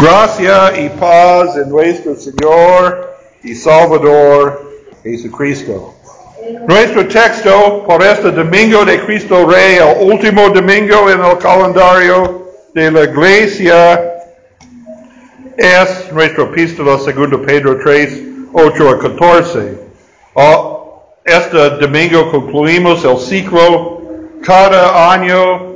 Gracia y paz en nuestro Señor y Salvador Jesucristo. Nuestro texto por este domingo de Cristo Rey, el último domingo en el calendario de la iglesia, es nuestra epístola segundo Pedro 3, 8 a 14. Oh, este domingo concluimos el ciclo. Cada año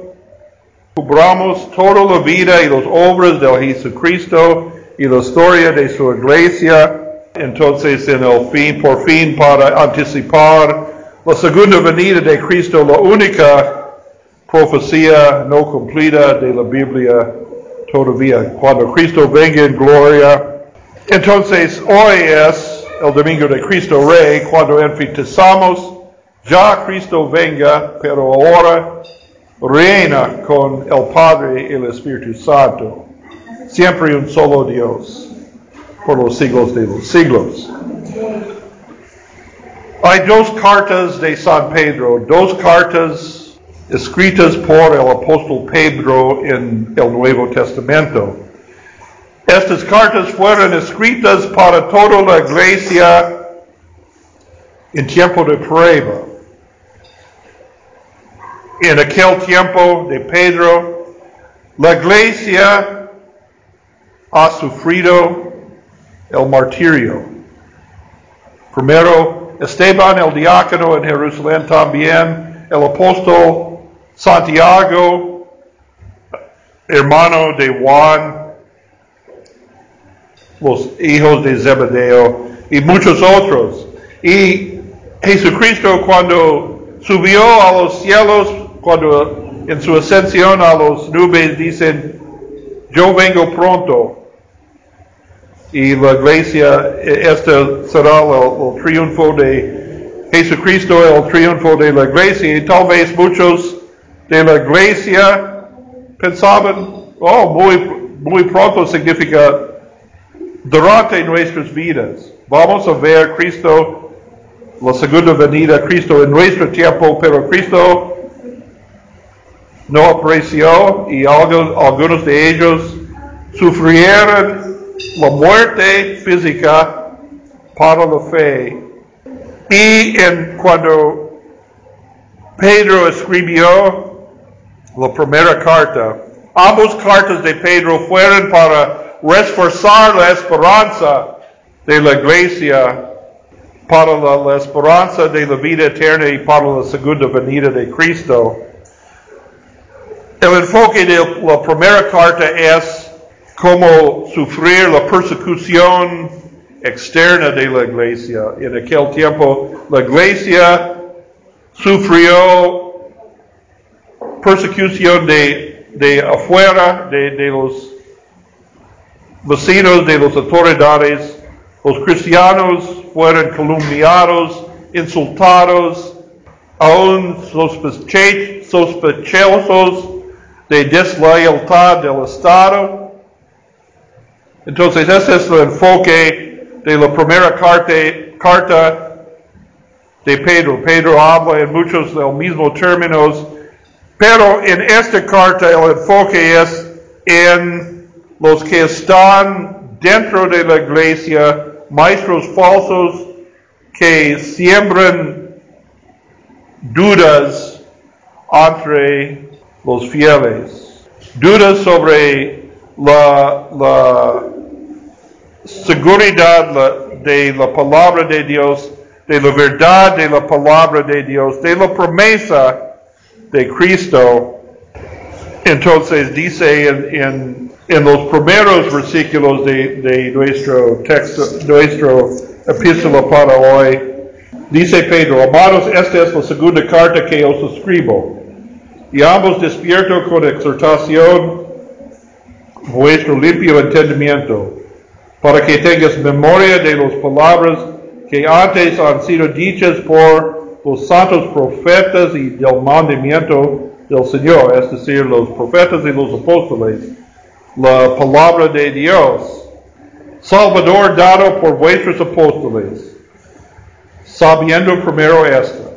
cubramos toda la vida y las obras de Jesucristo y la historia de su iglesia. Entonces, en el fin, por fin, para anticipar la segunda venida de Cristo, la única profecía no cumplida de la Biblia todavía, cuando Cristo venga en gloria. Entonces, hoy es el domingo de Cristo Rey, cuando enfatizamos, ya Cristo venga, pero ahora reina con el Padre y el Espíritu Santo, siempre un solo Dios, por los siglos de los siglos. Hay dos cartas de San Pedro, dos cartas escritas por el apóstol Pedro en el Nuevo Testamento. Estas cartas fueron escritas para toda la iglesia en tiempo de prueba en aquel tiempo de Pedro, la iglesia ha sufrido el martirio. Primero, Esteban el diácono en Jerusalén también, el apóstol Santiago, hermano de Juan, los hijos de Zebedeo y muchos otros. Y Jesucristo cuando subió a los cielos cuando en su ascensión a los nubes dicen, yo vengo pronto. Y la iglesia, este será el, triunfo de Jesucristo, el triunfo de la iglesia. Y tal vez muchos de la iglesia pensaban, oh, muy, muy pronto significa durante nuestras vidas. Vamos a ver Cristo, la segunda venida, Cristo en nuestro tiempo, pero Cristo no apreció y algunos de ellos sufrieron la muerte física para la fe. Y en, cuando Pedro escribió la primera carta, ambas cartas de Pedro fueron para reforzar la esperanza de la iglesia para la esperanza de la vida eterna y para la segunda venida de Cristo. El enfoque de la primera carta es cómo sufrir la persecución externa de la iglesia. En aquel tiempo la iglesia sufrió persecución de, de afuera, de, de los vecinos, de las autoridades. Los cristianos fueron calumniados, insultados, aún sospechosos de deslealtad del Estado. Entonces, ese es el enfoque de la primera carta, de Pedro. Pedro habla en muchos de los mismos términos, pero en esta carta el enfoque es en los que están dentro de la iglesia, maestros falsos que siembran dudas entre los fieles. Dudas sobre la, seguridad de la palabra de Dios, de la verdad de la palabra de Dios, de la promesa de Cristo. Entonces dice en, los primeros versículos de, nuestro texto, nuestro epístola para hoy, dice Pedro, amados, esta es la segunda carta que os escribo y ambos despierto con exhortación vuestro limpio entendimiento, para que tengas memoria de las palabras que antes han sido dichas por los santos profetas y del mandamiento del Señor, es decir, los profetas y los apóstoles, la palabra de Dios, Salvador dado por vuestros apóstoles, sabiendo primero esto,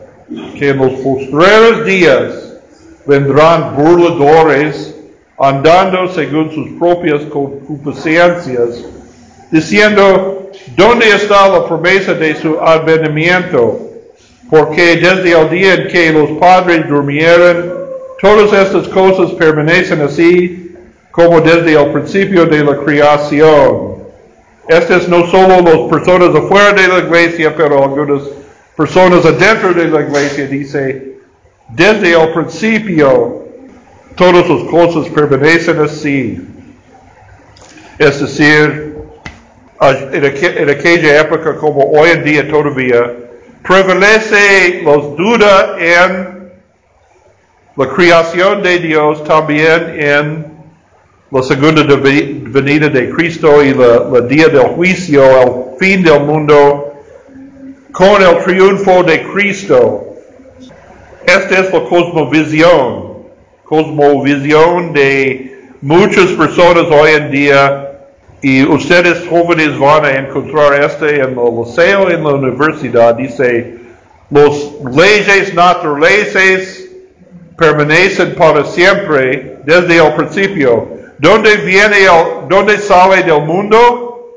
que en los postreros días vendrán burladores andando según sus propias concupiscencias, diciendo, ¿dónde está la promesa de su advenimiento? Porque desde el día en que los padres durmieron, todas estas cosas permanecen así como desde el principio de la creación. Estas no solo las personas afuera de la iglesia, pero algunas personas adentro de la iglesia, dice, desde el principio todas las cosas permanecen así. Es decir, en aquella época como hoy en día todavía, prevalece los dudas en la creación de Dios, también en la segunda venida de Cristo y el día del juicio, el fin del mundo, con el triunfo de Cristo. Esta es la cosmovisión, cosmovisión de muchas personas hoy en día y ustedes jóvenes van a encontrar este en el liceo, en la universidad. Dice, los leyes naturales permanecen para siempre desde el principio. ¿Dónde viene el, dónde sale del mundo?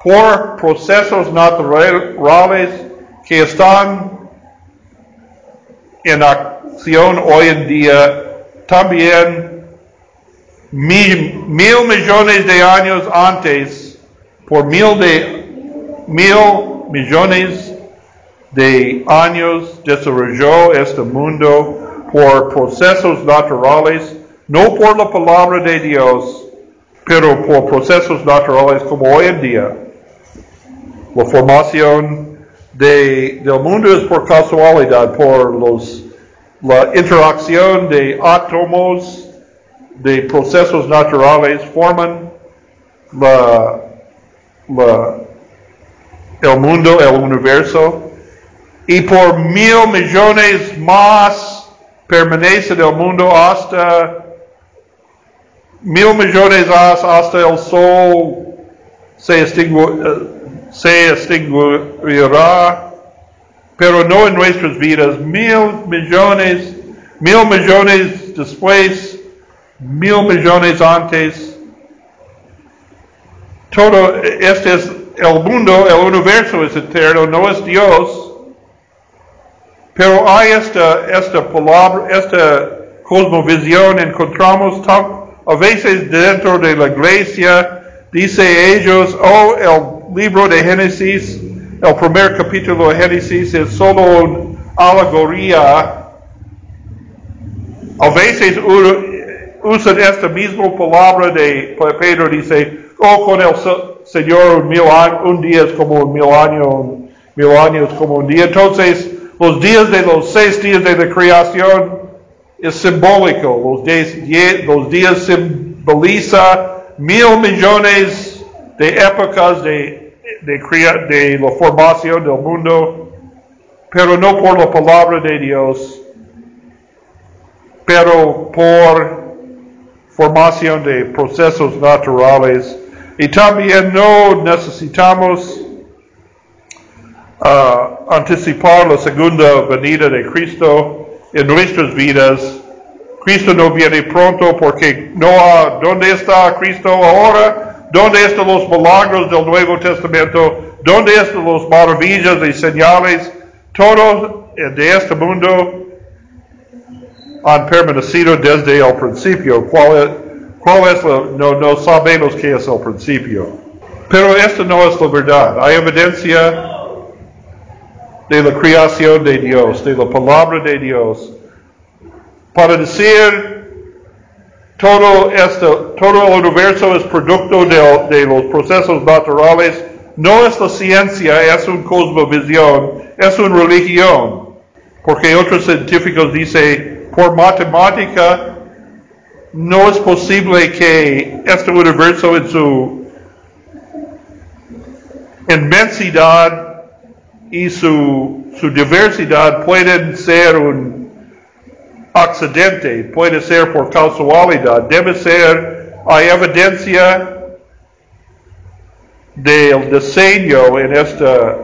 Por procesos naturales que están en acción hoy en día. También mil, mil millones de años antes, por mil, de, mil millones de años desarrolló este mundo por procesos naturales, no por la palabra de Dios, pero por procesos naturales como hoy en día. La formación de, del mundo es por casualidad, por los, la interacción de átomos, de procesos naturales forman la, el mundo, el universo, y por mil millones más permanece el mundo hasta mil millones hasta el sol se, extingu, se extinguirá, pero no en nuestras vidas. Mil millones, mil millones después mil millones antes. Todo este es el mundo, el universo es eterno, no es Dios. Pero hay esta, esta palabra, esta cosmovisión, encontramos a veces dentro de la iglesia, dice ellos, oh, el libro de Génesis, el primer capítulo de Génesis es solo una alegoría. A veces usan esta misma palabra de Pedro, dice, oh, con el Señor mil un día es como un mil años, mil años como un día. Entonces, los días de los seis días de la creación es simbólico. Los días, los días simboliza mil millones de épocas de, de, de la formación del mundo, pero no por la palabra de Dios, pero por formación de procesos naturales y también no necesitamos uh, anticipar la segunda venida de Cristo en nuestras vidas. Cristo no viene pronto porque no ¿dónde está Cristo ahora? ¿Dónde están los milagros del Nuevo Testamento? ¿Dónde están las maravillas y señales? Todo de este mundo han permanecido desde el principio. ¿Cuál es, cuál lo, no, no sabemos qué es el principio. Pero esto no es la verdad. Hay evidencia de la creación de Dios, de la palabra de Dios. Para decir todo, esto, todo el universo es producto de, los procesos naturales, no es la ciencia, es una cosmovisión, es una religión. Porque otros científicos dicen, por matemática no es posible que este universo en su inmensidad y su, su diversidad pueden ser un accidente, puede ser por casualidad, debe ser, hay evidencia del diseño en esta,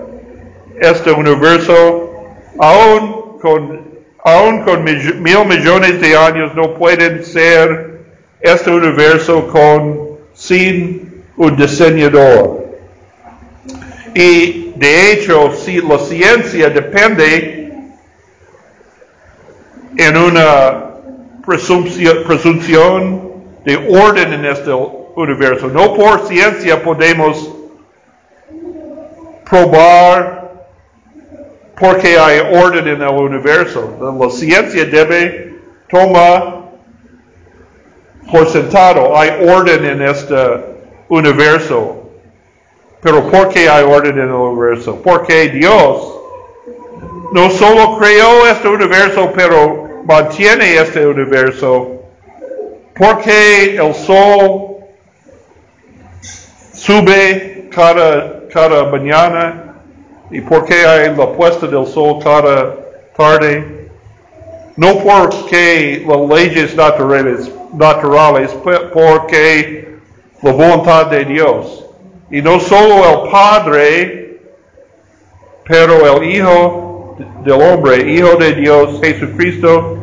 este universo, aún con aún con mil millones de años no pueden ser este universo con sin un diseñador. Y de hecho, si la ciencia depende en una presunción, de orden en este universo, no por ciencia podemos probar porque hay orden en el universo. La ciencia debe tomar por sentado, hay orden en este universo. Pero ¿por qué hay orden en el universo? Porque Dios no solo creó este universo, pero mantiene este universo. Porque el sol sube cada, cada mañana y porque hay la puesta del sol cada tarde. No porque las leyes naturales, naturales, porque la voluntad de Dios. Y no solo el Padre, pero el Hijo del hombre, Hijo de Dios, Jesucristo,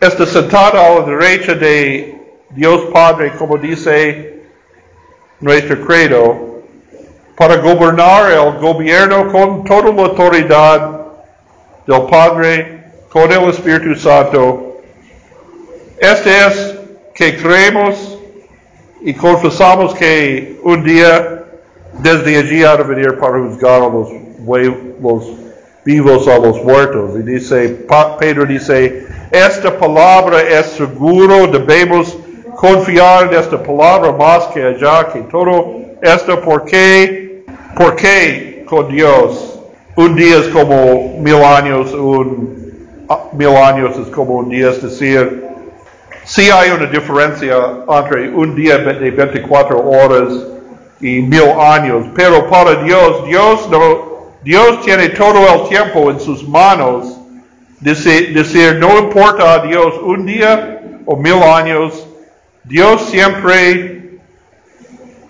está sentado a la derecha de Dios Padre, como dice nuestro credo, para gobernar el gobierno con toda la autoridad del Padre, con el Espíritu Santo. Este es que creemos y confesamos que un día desde allí ha de venir para juzgar a los, vivos a los muertos. Y dice, Pedro dice, esta palabra es seguro, debemos confiar en esta palabra más que allá, que todo esto, ¿por qué? Porque con Dios un día es como mil años, un mil años es como un día, es decir, Sí hay una diferencia entre un día de 24 horas y mil años, pero para Dios, Dios no, Dios tiene todo el tiempo en sus manos. Decir, decir, no importa a Dios un día o mil años, Dios siempre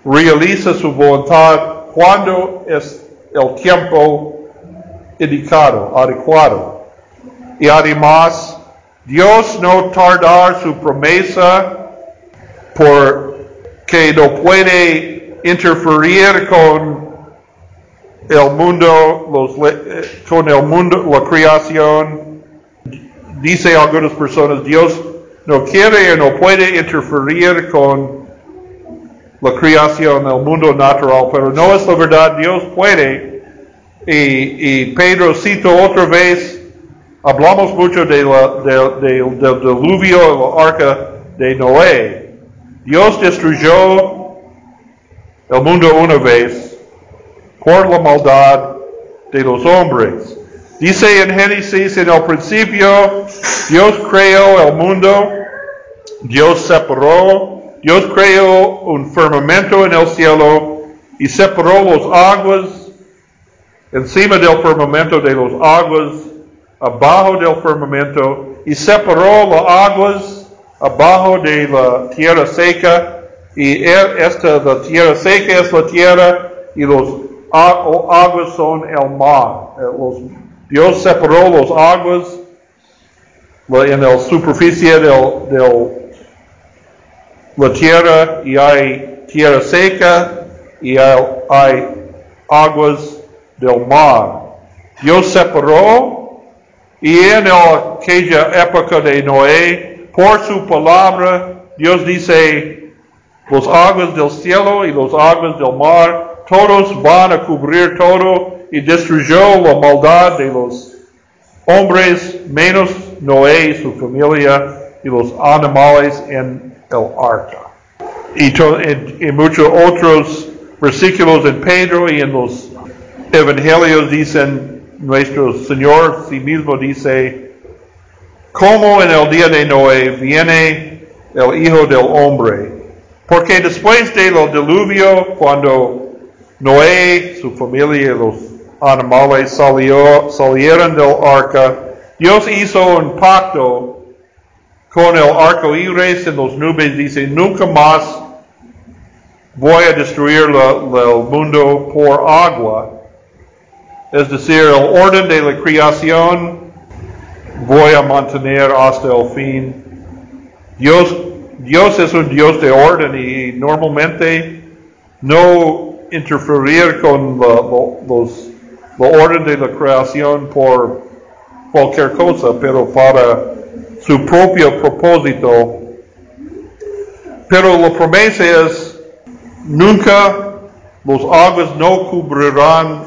realiza su voluntad cuando es el tiempo indicado, adecuado. Y además, Dios no tardar su promesa porque no puede interferir con el mundo, los, eh, con el mundo, la creación. Dice algunas personas, Dios no quiere y no puede interferir con la creación, el mundo natural, pero no es la verdad, Dios puede. Y, y Pedro cita otra vez Hablamos mucho de del diluvio la arca de Noé. Dios destruyó el mundo una vez por la maldad de los hombres. Dice en Génesis, en el principio, Dios creó el mundo, Dios separó, Dios creó un firmamento en el cielo y separó las aguas encima del firmamento de las aguas abajo del firmamento y separó las aguas abajo de la tierra seca y e, esta la tierra seca es la tierra y los aguas son el mar. Eh, Dios separó las aguas en la superficie de la tierra y hay tierra seca y hay aguas del mar. Dios separó y en aquella época de Noé, por su palabra, Dios dice, los aguas del cielo y los aguas del mar, todos van a cubrir todo y destruyó la maldad de los hombres, menos Noé y su familia y los animales en el arca. Y, en muchos otros versículos en Pedro y en los evangelios dicen, nuestro Señor sí mismo dice, como en el día de Noé viene el Hijo del Hombre. Porque después del diluvio, cuando Noé, su familia y los animales salieron del arca, Dios hizo un pacto con el arco iris en las nubes. Dice, nunca más voy a destruir el mundo por agua es decir, el orden de la creación voy a mantener hasta el fin. Dios es un Dios de orden y normalmente no interferir con la, lo- los, la orden de la creación por cualquier cosa, pero para su propio propósito. Pero la promesa es, nunca los aguas no cubrirán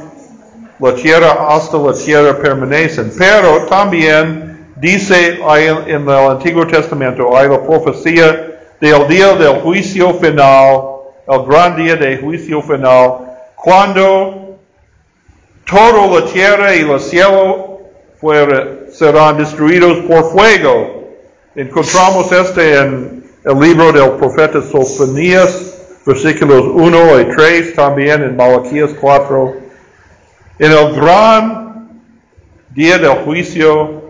la tierra hasta la tierra permanecen. Pero también dice en el Antiguo Testamento, hay la profecía del día del juicio final, el gran día del juicio final, cuando toda la tierra y el cielo fuera- serán destruidos por fuego. Encontramos este en el libro del profeta Sofonías, versículos 1 y 3, también en Malaquías 4. En el gran día del juicio,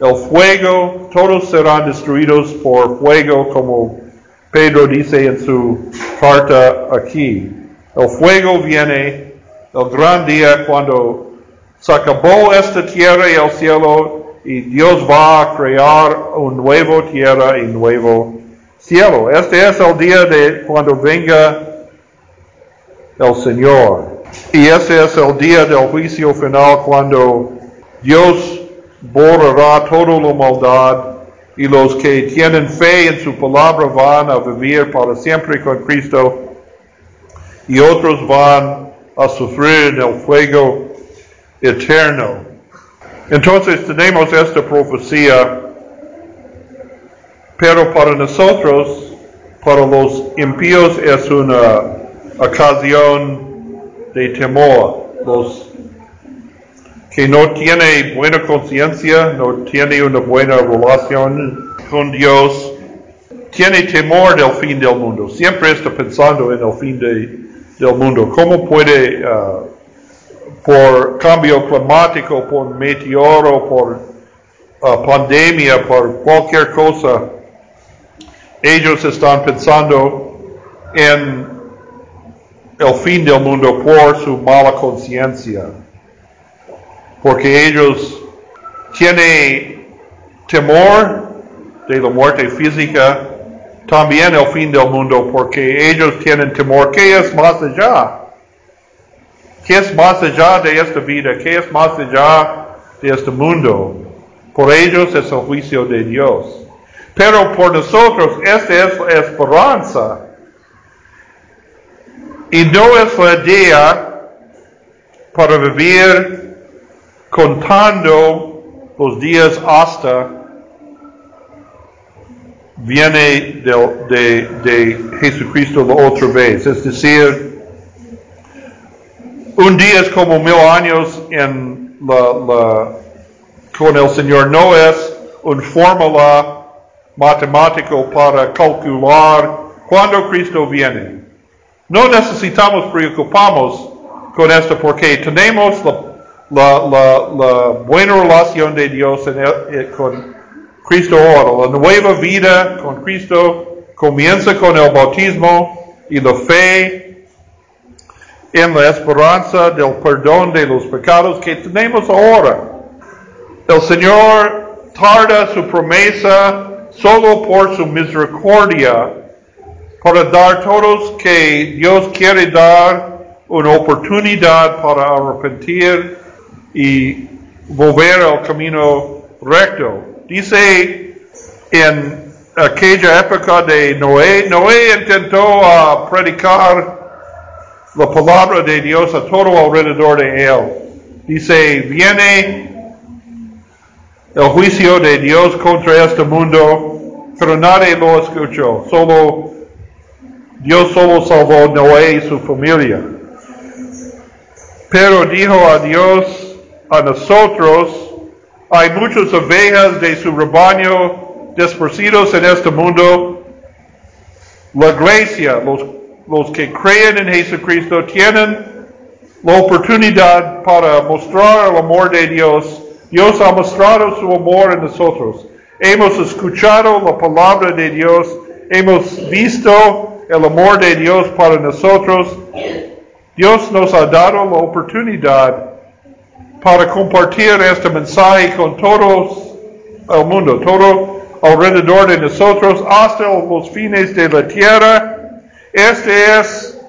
el fuego, todos serán destruidos por fuego, como Pedro dice en su carta aquí. El fuego viene, el gran día cuando se acabó esta tierra y el cielo, y Dios va a crear un nuevo tierra y nuevo cielo. Este es el día de cuando venga el Señor. Y ese es el día del juicio final cuando Dios borrará toda la maldad y los que tienen fe en su palabra van a vivir para siempre con Cristo y otros van a sufrir en el fuego eterno. Entonces tenemos esta profecía, pero para nosotros, para los impíos es una ocasión de temor. Que no tiene buena conciencia, no tiene una buena relación con Dios, tiene temor del fin del mundo. Siempre está pensando en el fin de- del mundo. ¿Cómo puede, ah, por cambio climático, por meteoro, por ah, pandemia, por cualquier cosa, ellos están pensando en el fin del mundo por su mala conciencia porque ellos tienen temor de la muerte física, también el fin del mundo, porque ellos tienen temor. ¿Qué es más allá? ¿Qué es más allá de esta vida? ¿Qué es más allá de este mundo? Por ellos es el juicio de Dios. Pero por nosotros esta es la esperanza. Y no es la idea para vivir contando los días hasta viene de, de- de Jesucristo la otra vez. Es decir, un día es como mil años en la, con el Señor. No es una fórmula matemática para calcular cuándo Cristo viene. No necesitamos preocuparnos con esto porque tenemos la, la- buena relación de Dios eh, con Cristo ahora. La nueva vida con Cristo comienza con el bautismo y la fe en la esperanza del perdón de los pecados que tenemos ahora. El Señor tarda su promesa solo por su misericordia para dar todos que Dios quiere dar una oportunidad para arrepentir y volver al camino recto. Dice en aquella época de Noé, Noé intentó ah, predicar la palabra de Dios a todo alrededor de él. Dice, viene el juicio de Dios contra este mundo, pero nadie lo escuchó. Solo Dios solo salvó a Noé y su familia. Pero dijo a Dios, a nosotros, hay muchas ovejas de su rebaño dispersidos en este mundo. La iglesia, los, los que creen en Jesucristo, tienen la oportunidad para mostrar el amor de Dios. Dios ha mostrado su amor en nosotros. Hemos escuchado la palabra de Dios. Hemos visto el amor de Dios para nosotros. Dios nos ha dado la oportunidad para compartir este mensaje con todos el mundo, todo alrededor de nosotros hasta los fines de la tierra. Este es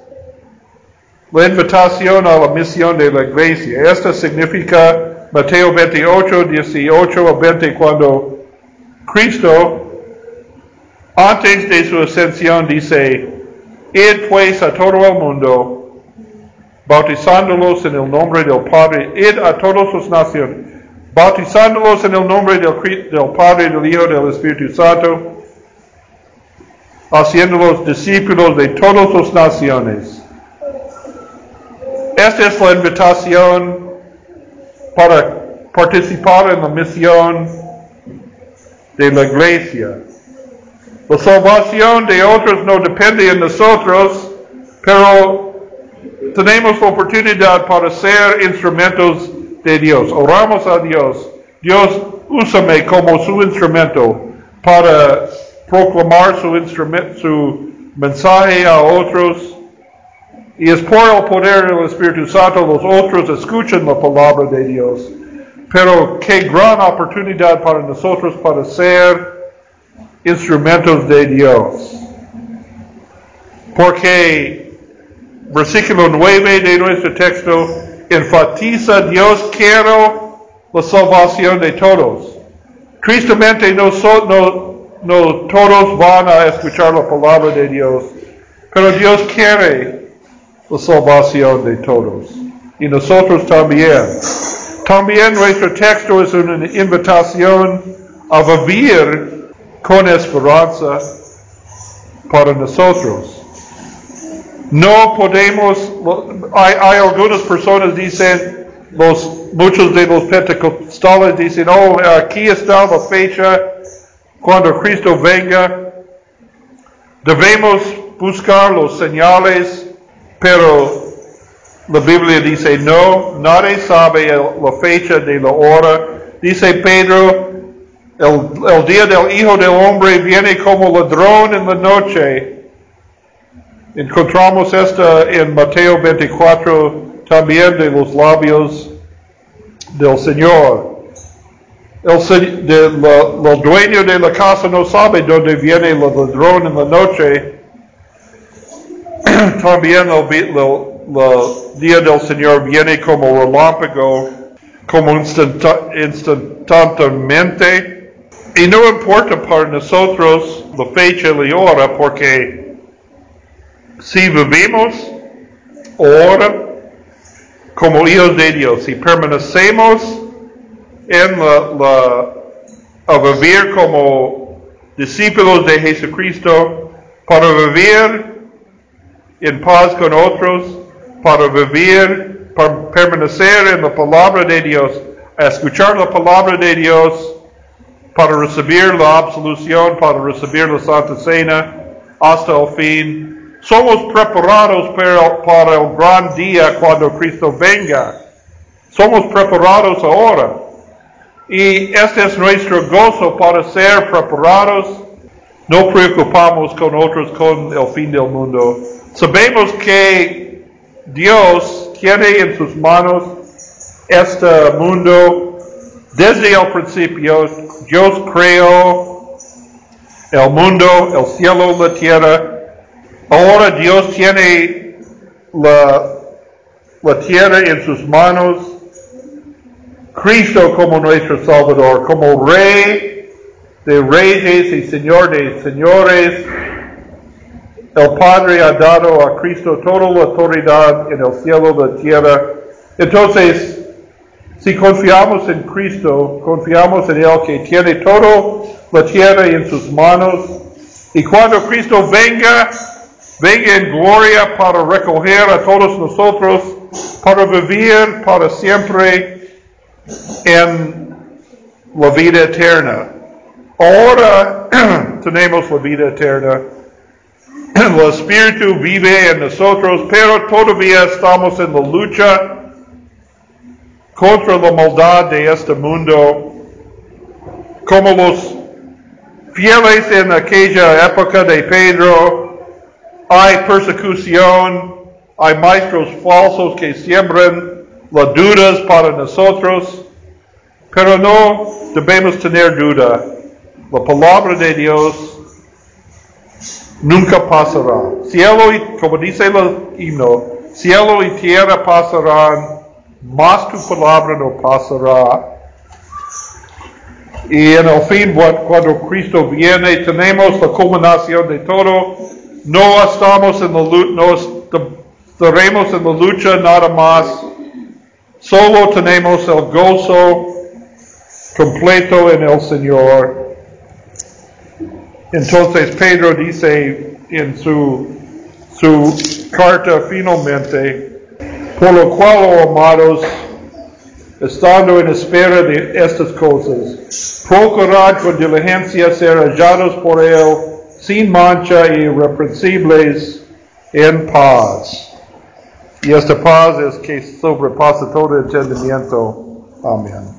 la invitación a la misión de la iglesia. Esto significa Mateo 28, 18 a 20, cuando Cristo, antes de su ascensión, dice, Id pues a todo el mundo, bautizándolos en el nombre del Padre, id a todas las naciones, bautizándolos en el nombre del, del Padre, del Hijo del Espíritu Santo, haciéndolos discípulos de todas las naciones esta es la invitación para participar en la misión de la iglesia. La salvación de otros no depende de nosotros, pero tenemos oportunidad para ser instrumentos de Dios. Oramos a Dios. Dios, úsame como su instrumento para proclamar su, su mensaje a otros y es por el poder del Espíritu Santo los otros escuchan la palabra de Dios. Pero qué gran oportunidad para nosotros para ser instrumentos de Dios. Porque versículo 9 de nuestro texto enfatiza Dios quiero la salvación de todos. Tristemente no, no, no todos van a escuchar la palabra de Dios, pero Dios quiere la salvación de todos. Y nosotros también. También nuestro texto es una invitación a vivir con esperanza para nosotros. No podemos, hay, algunas personas dicen, muchos de los pentecostales dicen, oh, aquí está la fecha cuando Cristo venga. Debemos buscar los señales pero la Biblia dice, no, nadie sabe la fecha de la hora. Dice Pedro, el, día del Hijo del Hombre viene como ladrón en la noche. Encontramos esto en Mateo 24 también de los labios del Señor. El, dueño de la casa no sabe dónde viene el ladrón en la noche, también el, día del Señor viene como relámpago, como instantáneamente. Y no importa para nosotros la fecha y la hora, porque si vivimos ahora como hijos de Dios, si permanecemos en la, a vivir como discípulos de Jesucristo, para vivir en paz con otros, para vivir, para permanecer en la palabra de Dios, escuchar la palabra de Dios, para recibir la absolución, para recibir la Santa Cena hasta el fin. Somos preparados para, para el gran día cuando Cristo venga. Somos preparados ahora. Y este es nuestro gozo para ser preparados. No preocupamos con otros con el fin del mundo. Sabemos que Dios tiene en sus manos este mundo desde el principio. Dios creó el mundo, el cielo, la tierra. Ahora Dios tiene la, la tierra en sus manos. Cristo como nuestro Salvador, como Rey de reyes y Señor de señores el Padre ha dado a Cristo toda la autoridad en el cielo y la tierra. Entonces, si confiamos en Cristo, confiamos en Él que tiene toda la tierra en sus manos. Y cuando Cristo venga, venga en gloria para recoger a todos nosotros, para vivir para siempre en la vida eterna. Ahora tenemos la vida eterna el Espíritu vive en nosotros, pero todavía estamos en la lucha contra la maldad de este mundo. Como los fieles en aquella época de Pedro, hay persecución, hay maestros falsos que siembran las dudas para nosotros, pero no debemos tener duda. la palabra de Dios nunca pasará. Cielo y, como dice el himno, cielo y tierra pasarán, mas tu palabra no pasará. Y en el fin, cuando Cristo viene, tenemos la culminación de todo. No estamos en la no estaremos en la lucha nada más. Solo tenemos el gozo completo en el Señor. Entonces Pedro dice en su, su carta finalmente, por lo cual, oh amados, estando en espera de estas cosas, procurad con diligencia ser hallados por Él sin mancha irreprensibles en paz. Y esta paz es que sobrepasa todo entendimiento. Amén.